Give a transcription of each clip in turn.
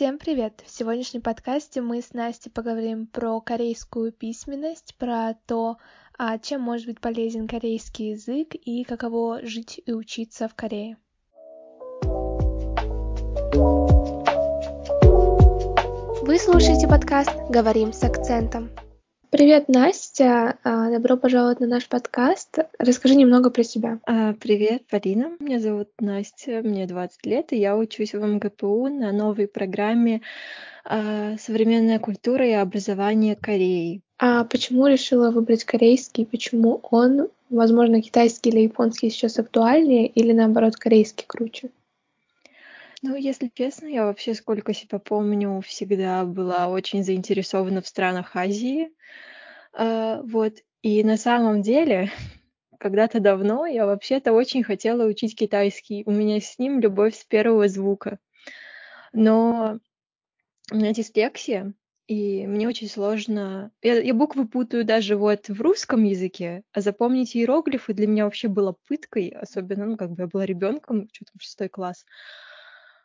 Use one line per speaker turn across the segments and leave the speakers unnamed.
Всем привет! В сегодняшнем подкасте мы с Настей поговорим про корейскую письменность, про то, а чем может быть полезен корейский язык и каково жить и учиться в Корее. Вы слушаете подкаст «Говорим с акцентом». Привет, Настя. А, добро пожаловать на наш подкаст. Расскажи немного про себя.
А, привет, Полина. Меня зовут Настя, мне 20 лет, и я учусь в МГПУ на новой программе а, «Современная культура и образование Кореи».
А почему решила выбрать корейский? Почему он, возможно, китайский или японский сейчас актуальнее, или наоборот, корейский круче?
Ну, если честно, я вообще, сколько себя помню, всегда была очень заинтересована в странах Азии. А, вот. И на самом деле, когда-то давно я вообще-то очень хотела учить китайский. У меня с ним любовь с первого звука. Но у меня дислексия, и мне очень сложно... Я, я буквы путаю даже вот в русском языке, а запомнить иероглифы для меня вообще было пыткой, особенно, ну, как бы я была ребенком, что-то в шестой класс.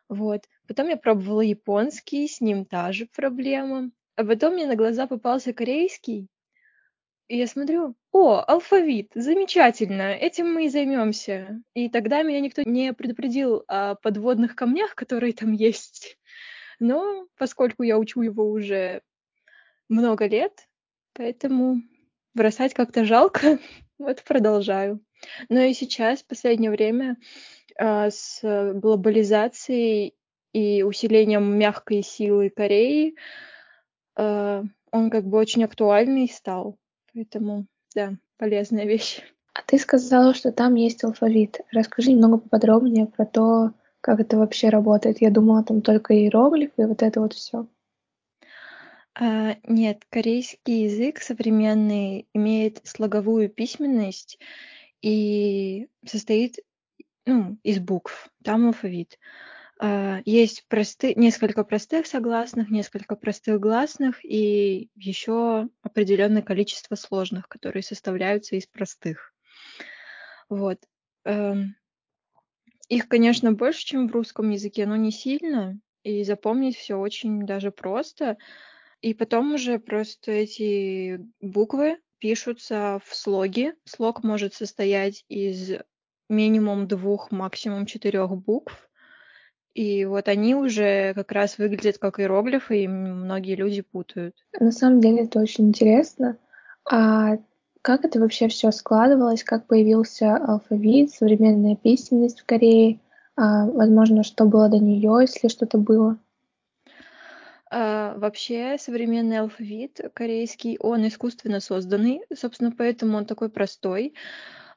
Вот. Потом я пробовала японский, с ним та же проблема. А потом мне на глаза попался корейский. И я смотрю, о, алфавит, замечательно, этим мы и займемся. И тогда меня никто не предупредил о подводных камнях, которые там есть. Но поскольку я учу его уже много лет, поэтому бросать как-то жалко, вот продолжаю. Но и сейчас, в последнее время, с глобализацией и усилением мягкой силы Кореи, а, он как бы очень актуальный стал. Поэтому, да, полезная вещь.
А ты сказала, что там есть алфавит. Расскажи немного поподробнее про то, как это вообще работает. Я думала, там только иероглифы и вот это вот все.
А, нет, корейский язык современный имеет слоговую письменность и состоит ну, из букв. Там алфавит. А, есть просты, несколько простых согласных, несколько простых гласных и еще определенное количество сложных, которые составляются из простых. Вот. Эм, их, конечно, больше, чем в русском языке, но не сильно. И запомнить все очень даже просто. И потом уже просто эти буквы пишутся в слоге. Слог может состоять из минимум двух, максимум четырех букв. И вот они уже как раз выглядят как иероглифы, и многие люди путают.
На самом деле это очень интересно. А как это вообще все складывалось? Как появился алфавит, современная письменность в Корее? А, возможно, что было до нее, если что-то было?
А, вообще современный алфавит корейский, он искусственно созданный, собственно, поэтому он такой простой.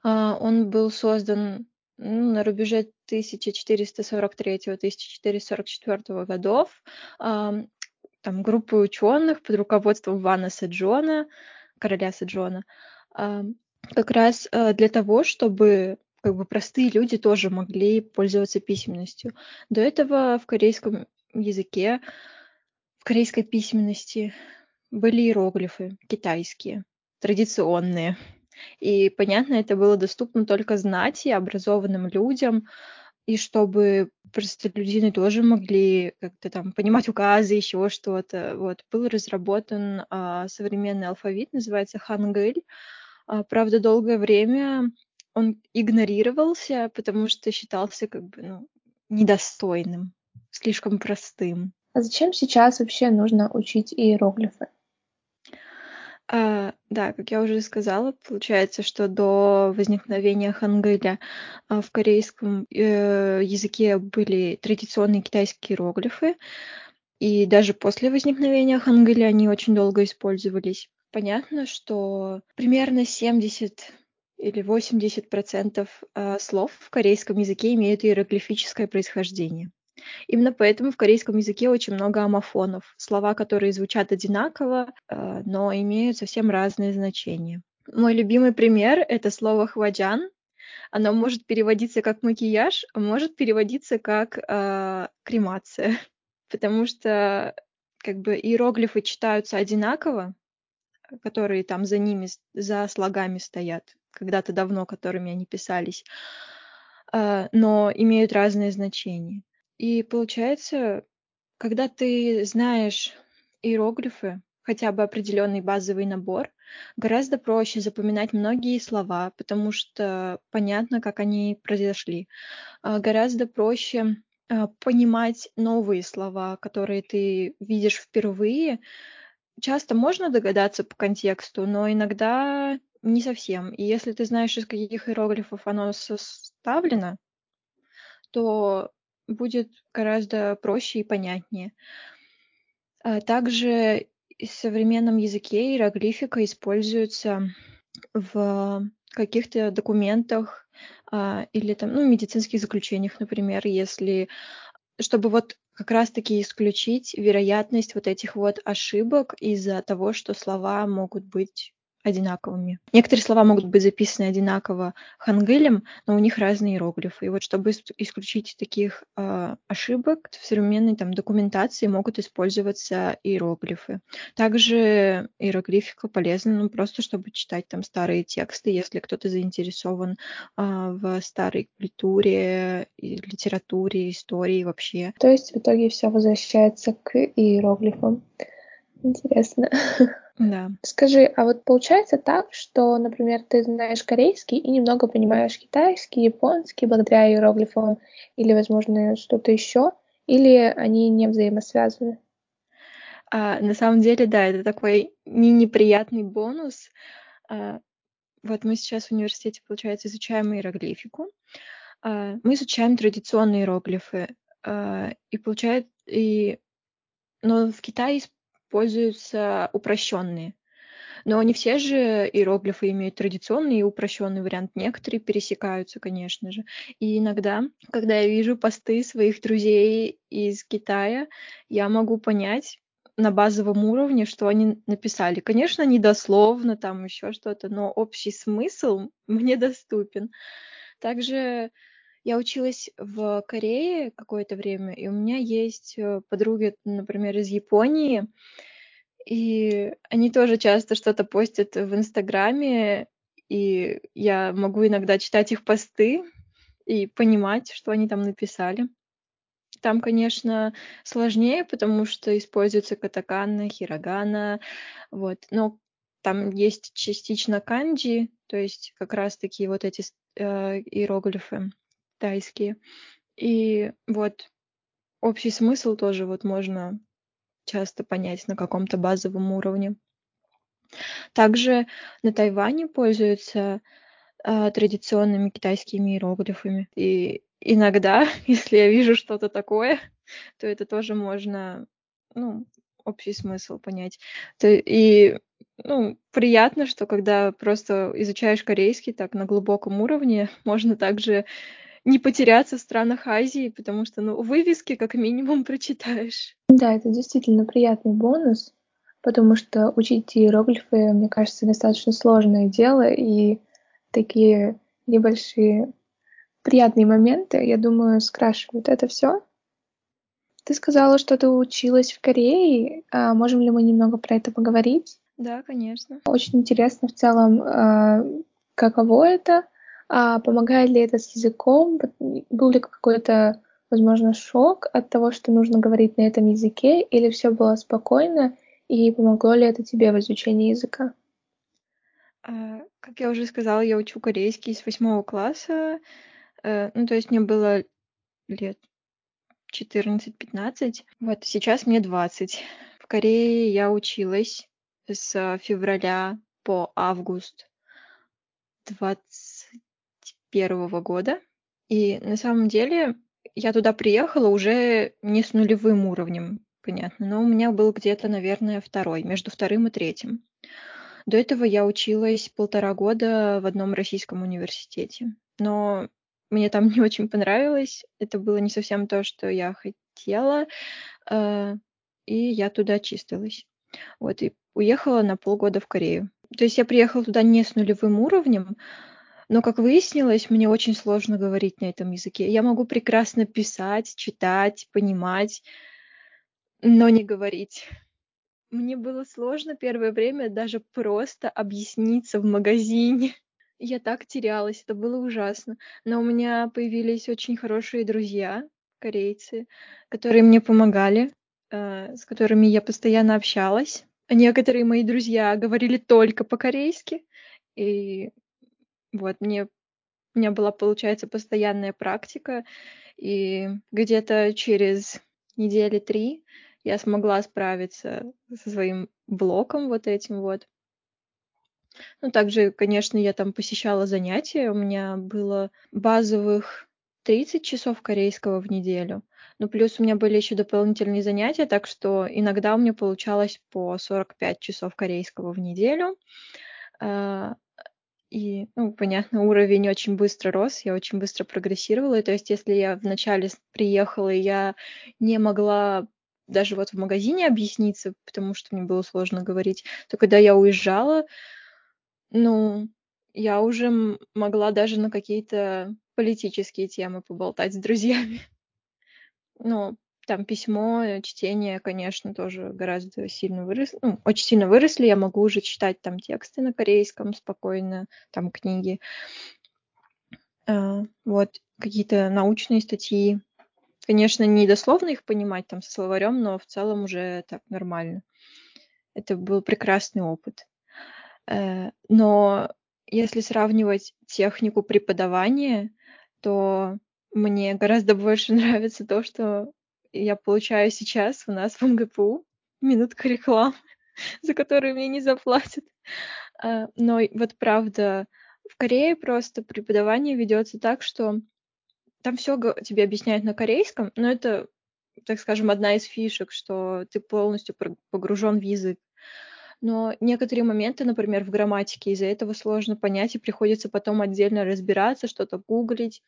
А, он был создан ну, на рубеже 1443-1444 годов там группой ученых под руководством Вана Седжона, короля Седжона, как раз э, для того, чтобы как бы простые люди тоже могли пользоваться письменностью. До этого в корейском языке, в корейской письменности были иероглифы китайские, традиционные. И, понятно, это было доступно только знати, образованным людям, и чтобы простолюдины тоже могли как-то там понимать указы, еще что-то. Вот. Был разработан а, современный алфавит, называется хангыль. А, правда, долгое время он игнорировался, потому что считался как бы ну, недостойным, слишком простым.
А зачем сейчас вообще нужно учить иероглифы?
А, да, как я уже сказала, получается, что до возникновения хангыля а, в корейском э, языке были традиционные китайские иероглифы, и даже после возникновения хангыля они очень долго использовались. Понятно, что примерно 70 или 80 процентов а, слов в корейском языке имеют иероглифическое происхождение. Именно поэтому в корейском языке очень много амофонов. Слова, которые звучат одинаково, э, но имеют совсем разные значения. Мой любимый пример — это слово «хваджан». Оно может переводиться как макияж, а может переводиться как э, кремация. Потому что как бы иероглифы читаются одинаково, которые там за ними, за слогами стоят, когда-то давно, которыми они писались, э, но имеют разные значения. И получается, когда ты знаешь иероглифы, хотя бы определенный базовый набор, гораздо проще запоминать многие слова, потому что понятно, как они произошли. А, гораздо проще а, понимать новые слова, которые ты видишь впервые. Часто можно догадаться по контексту, но иногда не совсем. И если ты знаешь, из каких иероглифов оно составлено, то будет гораздо проще и понятнее. А также в современном языке иероглифика используется в каких-то документах а, или там, ну, медицинских заключениях, например, если чтобы вот как раз-таки исключить вероятность вот этих вот ошибок из-за того, что слова могут быть одинаковыми. Некоторые слова могут быть записаны одинаково хангылем, но у них разные иероглифы. И вот чтобы исключить таких э, ошибок, в современной там, документации могут использоваться иероглифы. Также иероглифика полезна ну, просто, чтобы читать там старые тексты, если кто-то заинтересован э, в старой культуре, литературе, истории вообще.
То есть в итоге все возвращается к иероглифам. Интересно.
Да.
Скажи, а вот получается так, что, например, ты знаешь корейский и немного понимаешь китайский, японский благодаря иероглифам или, возможно, что-то еще, или они не взаимосвязаны?
А, на самом деле, да, это такой неприятный бонус. А, вот мы сейчас в университете, получается, изучаем иероглифику. А, мы изучаем традиционные иероглифы. А, и получается, и... но в Китае пользуются упрощенные. Но не все же иероглифы имеют традиционный и упрощенный вариант. Некоторые пересекаются, конечно же. И иногда, когда я вижу посты своих друзей из Китая, я могу понять на базовом уровне, что они написали. Конечно, не дословно, там еще что-то, но общий смысл мне доступен. Также я училась в Корее какое-то время, и у меня есть э, подруги, например, из Японии, и они тоже часто что-то постят в Инстаграме, и я могу иногда читать их посты и понимать, что они там написали. Там, конечно, сложнее, потому что используется катакана, хирогана, вот. Но там есть частично канджи, то есть как раз-таки вот эти э, иероглифы тайские. И вот общий смысл тоже вот можно часто понять на каком-то базовом уровне. Также на Тайване пользуются э, традиционными китайскими иероглифами. И иногда, если я вижу что-то такое, то это тоже можно, ну, общий смысл понять. То, и ну, приятно, что когда просто изучаешь корейский так на глубоком уровне, можно также не потеряться в странах Азии, потому что, ну, вывески как минимум прочитаешь.
Да, это действительно приятный бонус, потому что учить иероглифы, мне кажется, достаточно сложное дело, и такие небольшие приятные моменты, я думаю, скрашивают это все. Ты сказала, что ты училась в Корее. А можем ли мы немного про это поговорить?
Да, конечно.
Очень интересно в целом, а, каково это а помогает ли это с языком? Был ли какой-то, возможно, шок от того, что нужно говорить на этом языке, или все было спокойно, и помогло ли это тебе в изучении языка?
А, как я уже сказала, я учу корейский с восьмого класса. Э, ну, то есть мне было лет 14-15. Вот сейчас мне 20. В Корее я училась с февраля по август 20 первого года. И на самом деле я туда приехала уже не с нулевым уровнем, понятно, но у меня был где-то, наверное, второй, между вторым и третьим. До этого я училась полтора года в одном российском университете. Но мне там не очень понравилось. Это было не совсем то, что я хотела. Э, и я туда чистилась. Вот, и уехала на полгода в Корею. То есть я приехала туда не с нулевым уровнем, но, как выяснилось, мне очень сложно говорить на этом языке. Я могу прекрасно писать, читать, понимать, но не говорить. Мне было сложно первое время даже просто объясниться в магазине. Я так терялась, это было ужасно. Но у меня появились очень хорошие друзья, корейцы, которые мне помогали. э, с которыми я постоянно общалась. Некоторые мои друзья говорили только по-корейски, и вот мне у меня была, получается, постоянная практика, и где-то через недели три я смогла справиться со своим блоком вот этим вот. Ну, также, конечно, я там посещала занятия. У меня было базовых 30 часов корейского в неделю. Ну, плюс у меня были еще дополнительные занятия, так что иногда у меня получалось по 45 часов корейского в неделю. И, ну, понятно, уровень очень быстро рос, я очень быстро прогрессировала. И то есть, если я вначале приехала, и я не могла даже вот в магазине объясниться, потому что мне было сложно говорить, то когда я уезжала, ну, я уже могла даже на какие-то политические темы поболтать с друзьями. Ну, там письмо, э, чтение, конечно, тоже гораздо сильно выросли. Ну, очень сильно выросли. Я могу уже читать там тексты на корейском спокойно, там книги. А, вот, какие-то научные статьи. Конечно, не дословно их понимать там со словарем, но в целом уже так нормально. Это был прекрасный опыт. Э, но если сравнивать технику преподавания, то мне гораздо больше нравится то, что я получаю сейчас у нас в МГПУ. Минутка рекламы, за которую мне не заплатят. Э, но вот правда, в Корее просто преподавание ведется так, что там все тебе объясняют на корейском, но это, так скажем, одна из фишек, что ты полностью погружен в язык. Но некоторые моменты, например, в грамматике, из-за этого сложно понять, и приходится потом отдельно разбираться, что-то гуглить.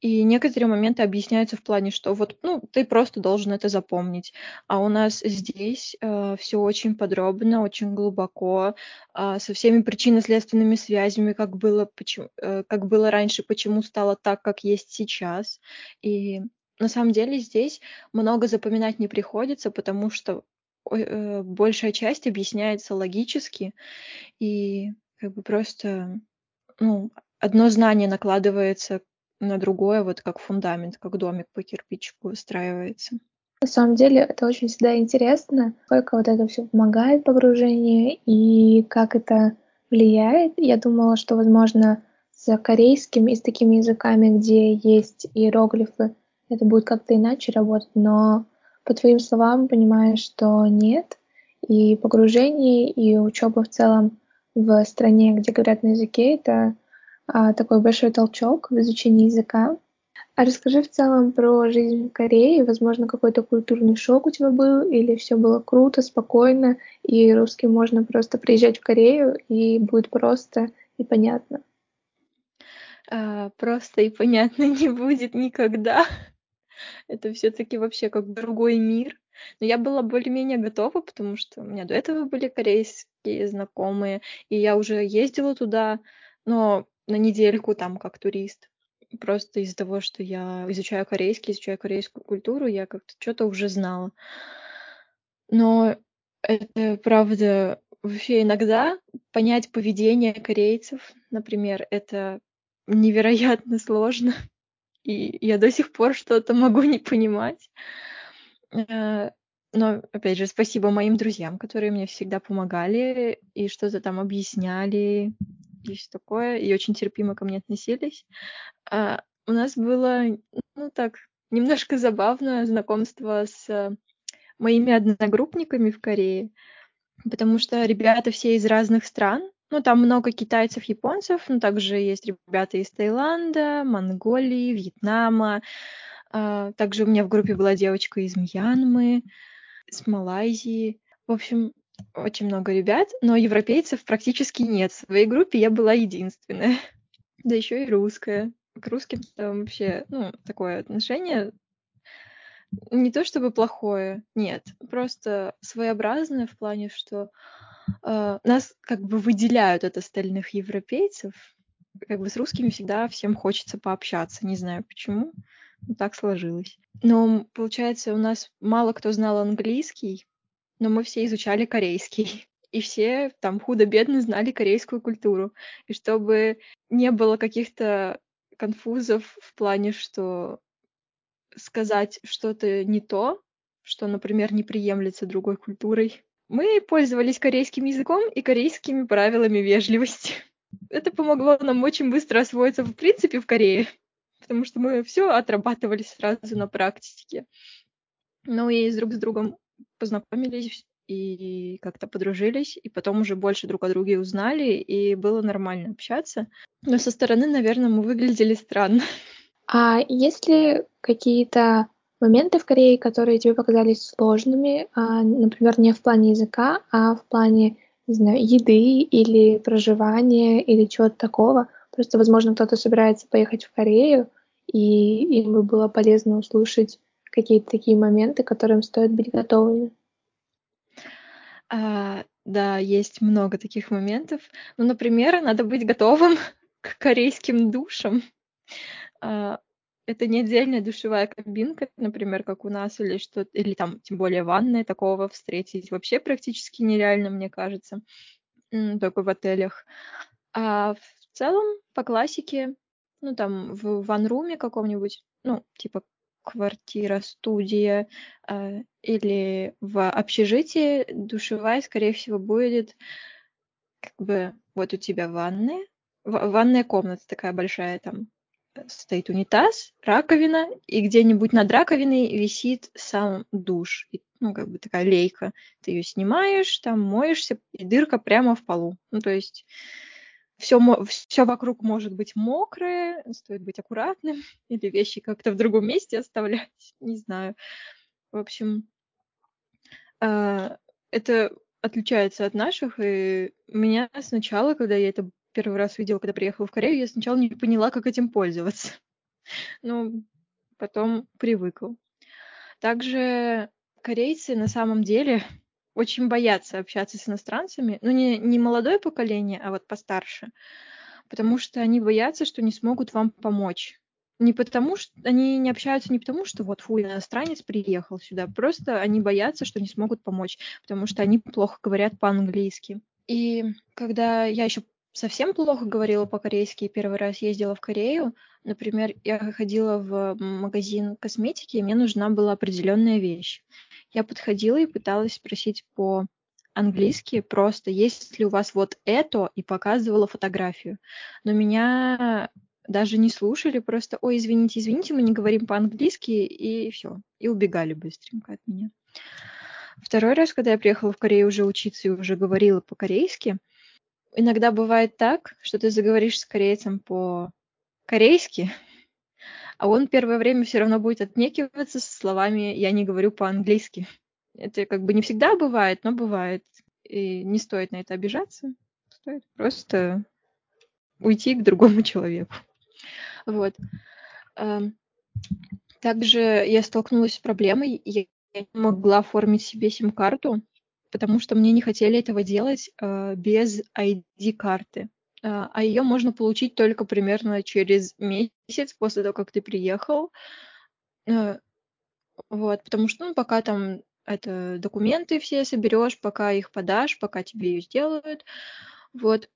И некоторые моменты объясняются в плане, что вот, ну, ты просто должен это запомнить. А у нас здесь э, все очень подробно, очень глубоко, э, со всеми причинно-следственными связями, как было, почему, э, как было раньше, почему стало так, как есть сейчас. И на самом деле здесь много запоминать не приходится, потому что э, большая часть объясняется логически, и как бы просто ну, одно знание накладывается на другое, вот как фундамент, как домик по кирпичику выстраивается.
На самом деле это очень всегда интересно, сколько вот это все помогает погружению и как это влияет. Я думала, что, возможно, с корейским и с такими языками, где есть иероглифы, это будет как-то иначе работать, но по твоим словам понимаешь, что нет. И погружение, и учеба в целом в стране, где говорят на языке, это такой большой толчок в изучении языка. А расскажи в целом про жизнь в Корее. Возможно, какой-то культурный шок у тебя был, или все было круто, спокойно, и русским можно просто приезжать в Корею, и будет просто и понятно.
А, просто и понятно не будет никогда. Это все-таки вообще как другой мир. Но я была более-менее готова, потому что у меня до этого были корейские знакомые, и я уже ездила туда, но на недельку там как турист. Просто из-за того, что я изучаю корейский, изучаю корейскую культуру, я как-то что-то уже знала. Но это правда вообще иногда понять поведение корейцев, например, это невероятно сложно. И я до сих пор что-то могу не понимать. Э, но, опять же, спасибо моим друзьям, которые мне всегда помогали и что-то там объясняли и все такое, и очень терпимо ко мне относились. А у нас было, ну так, немножко забавное знакомство с моими одногруппниками в Корее, потому что ребята все из разных стран, ну, там много китайцев, японцев, но также есть ребята из Таиланда, Монголии, Вьетнама. А, также у меня в группе была девочка из Мьянмы, с Малайзии. В общем, очень много ребят, но европейцев практически нет. В своей группе я была единственная. Да еще и русская. К русским там вообще, ну, такое отношение не то чтобы плохое, нет, просто своеобразное в плане, что э, нас как бы выделяют от остальных европейцев. Как бы с русскими всегда всем хочется пообщаться, не знаю почему, но так сложилось. Но получается, у нас мало кто знал английский, но мы все изучали корейский. И все там худо-бедно знали корейскую культуру. И чтобы не было каких-то конфузов в плане, что сказать что-то не то, что, например, не приемлется другой культурой. Мы пользовались корейским языком и корейскими правилами вежливости. Это помогло нам очень быстро освоиться в принципе в Корее, потому что мы все отрабатывали сразу на практике. Ну и друг с другом познакомились и как-то подружились, и потом уже больше друг о друге узнали, и было нормально общаться. Но со стороны, наверное, мы выглядели странно.
А есть ли какие-то моменты в Корее, которые тебе показались сложными, а, например, не в плане языка, а в плане, не знаю, еды или проживания или чего-то такого? Просто, возможно, кто-то собирается поехать в Корею, и им бы было полезно услышать какие-то такие моменты, к которым стоит быть готовыми.
А, да, есть много таких моментов. Ну, например, надо быть готовым к корейским душам. А, это не отдельная душевая кабинка, например, как у нас, или что или там, тем более, ванная, такого встретить вообще практически нереально, мне кажется, только в отелях. А в целом, по классике, ну, там, в ванруме каком-нибудь, ну, типа квартира, студия э, или в общежитии душевая, скорее всего, будет как бы вот у тебя ванная, ванная комната такая большая, там стоит унитаз, раковина, и где-нибудь над раковиной висит сам душ. И, ну, как бы такая лейка. Ты ее снимаешь, там моешься, и дырка прямо в полу. Ну, то есть все, все вокруг может быть мокрое, стоит быть аккуратным, или вещи как-то в другом месте оставлять, не знаю. В общем, э, это отличается от наших, и меня сначала, когда я это первый раз видела, когда приехала в Корею, я сначала не поняла, как этим пользоваться. Но потом привыкла. Также корейцы на самом деле очень боятся общаться с иностранцами. Ну, не, не молодое поколение, а вот постарше. Потому что они боятся, что не смогут вам помочь. Не потому, что они не общаются не потому, что вот фу, иностранец приехал сюда, просто они боятся, что не смогут помочь, потому что они плохо говорят по-английски. И когда я еще совсем плохо говорила по-корейски и первый раз ездила в Корею, например, я ходила в магазин косметики, и мне нужна была определенная вещь. Я подходила и пыталась спросить по английски просто, есть ли у вас вот это, и показывала фотографию. Но меня даже не слушали, просто, ой, извините, извините, мы не говорим по-английски, и все, и убегали быстренько от меня. Второй раз, когда я приехала в Корею уже учиться и уже говорила по-корейски, иногда бывает так, что ты заговоришь с корейцем по-корейски, а он первое время все равно будет отнекиваться со словами «я не говорю по-английски». Это как бы не всегда бывает, но бывает. И не стоит на это обижаться. Стоит просто уйти к другому человеку. Вот. Также я столкнулась с проблемой, я не могла оформить себе сим-карту, потому что мне не хотели этого делать э, без ID-карты. Э, а ее можно получить только примерно через месяц после того, как ты приехал. Э, вот, потому что, ну, пока там это документы все соберешь, пока их подашь, пока тебе ее сделают. Вот.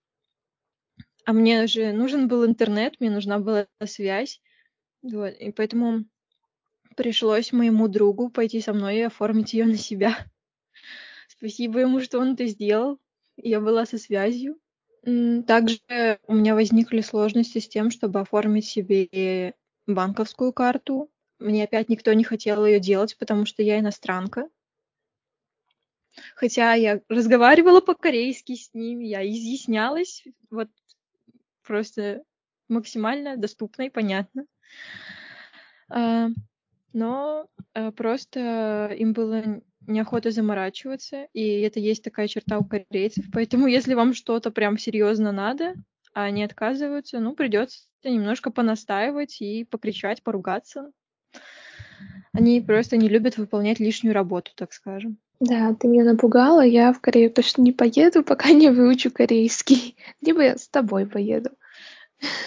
А мне же нужен был интернет, мне нужна была связь. Вот, и поэтому пришлось моему другу пойти со мной и оформить ее на себя. Спасибо ему, что он это сделал. Я была со связью. Также у меня возникли сложности с тем, чтобы оформить себе банковскую карту. Мне опять никто не хотел ее делать, потому что я иностранка. Хотя я разговаривала по-корейски с ними, я изъяснялась вот просто максимально доступно и понятно. А, но э, просто им было неохота заморачиваться, и это есть такая черта у корейцев. Поэтому, если вам что-то прям серьезно надо, а они отказываются, ну, придется немножко понастаивать и покричать, поругаться. Они просто не любят выполнять лишнюю работу, так скажем.
Да, ты меня напугала. Я в Корею точно не поеду, пока не выучу корейский. Либо я с тобой поеду.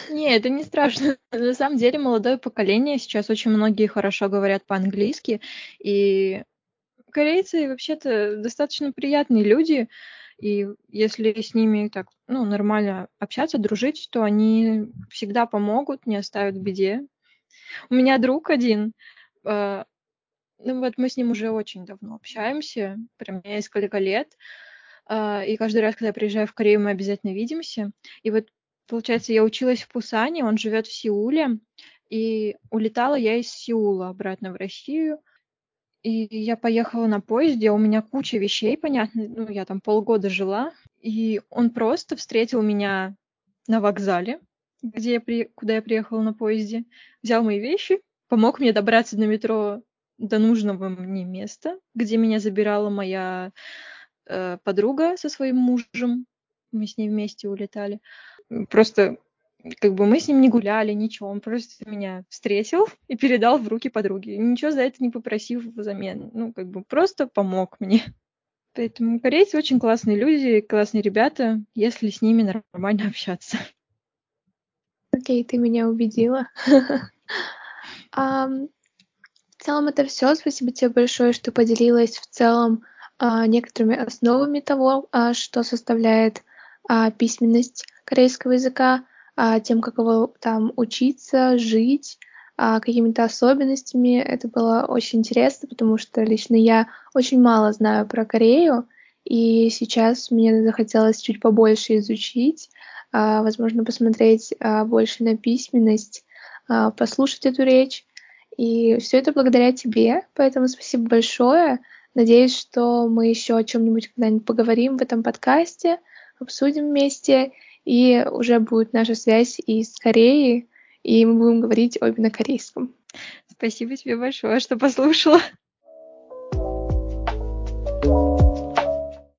Не, это не страшно. На самом деле молодое поколение сейчас очень многие хорошо говорят по-английски, и корейцы вообще-то достаточно приятные люди, и если с ними так, ну, нормально общаться, дружить, то они всегда помогут, не оставят в беде. У меня друг один, э, Ну вот мы с ним уже очень давно общаемся, прям несколько лет. А, и каждый раз, когда я приезжаю в Корею, мы обязательно видимся. И вот, получается, я училась в Пусане, он живет в Сеуле, и улетала я из Сеула обратно в Россию. И я поехала на поезде, у меня куча вещей, понятно, ну, я там полгода жила, и он просто встретил меня на вокзале, где я при... куда я приехала на поезде, взял мои вещи, помог мне добраться до метро до нужного мне места, где меня забирала моя э, подруга со своим мужем. Мы с ней вместе улетали. Просто как бы мы с ним не гуляли, ничего. Он просто меня встретил и передал в руки подруги. Ничего за это не попросив взамен. Ну, как бы просто помог мне. Поэтому корейцы очень классные люди, классные ребята, если с ними нормально общаться.
Окей, ты меня убедила. В целом это все. Спасибо тебе большое, что поделилась в целом а, некоторыми основами того, а, что составляет а, письменность корейского языка, тем, как его там учиться, жить, какими-то особенностями. Это было очень интересно, потому что лично я очень мало знаю про Корею, и сейчас мне захотелось чуть побольше изучить, возможно, посмотреть больше на письменность, послушать эту речь. И все это благодаря тебе, поэтому спасибо большое. Надеюсь, что мы еще о чем-нибудь когда-нибудь поговорим в этом подкасте, обсудим вместе, и уже будет наша связь из Кореи, и мы будем говорить обе на корейском.
Спасибо тебе большое, что послушала.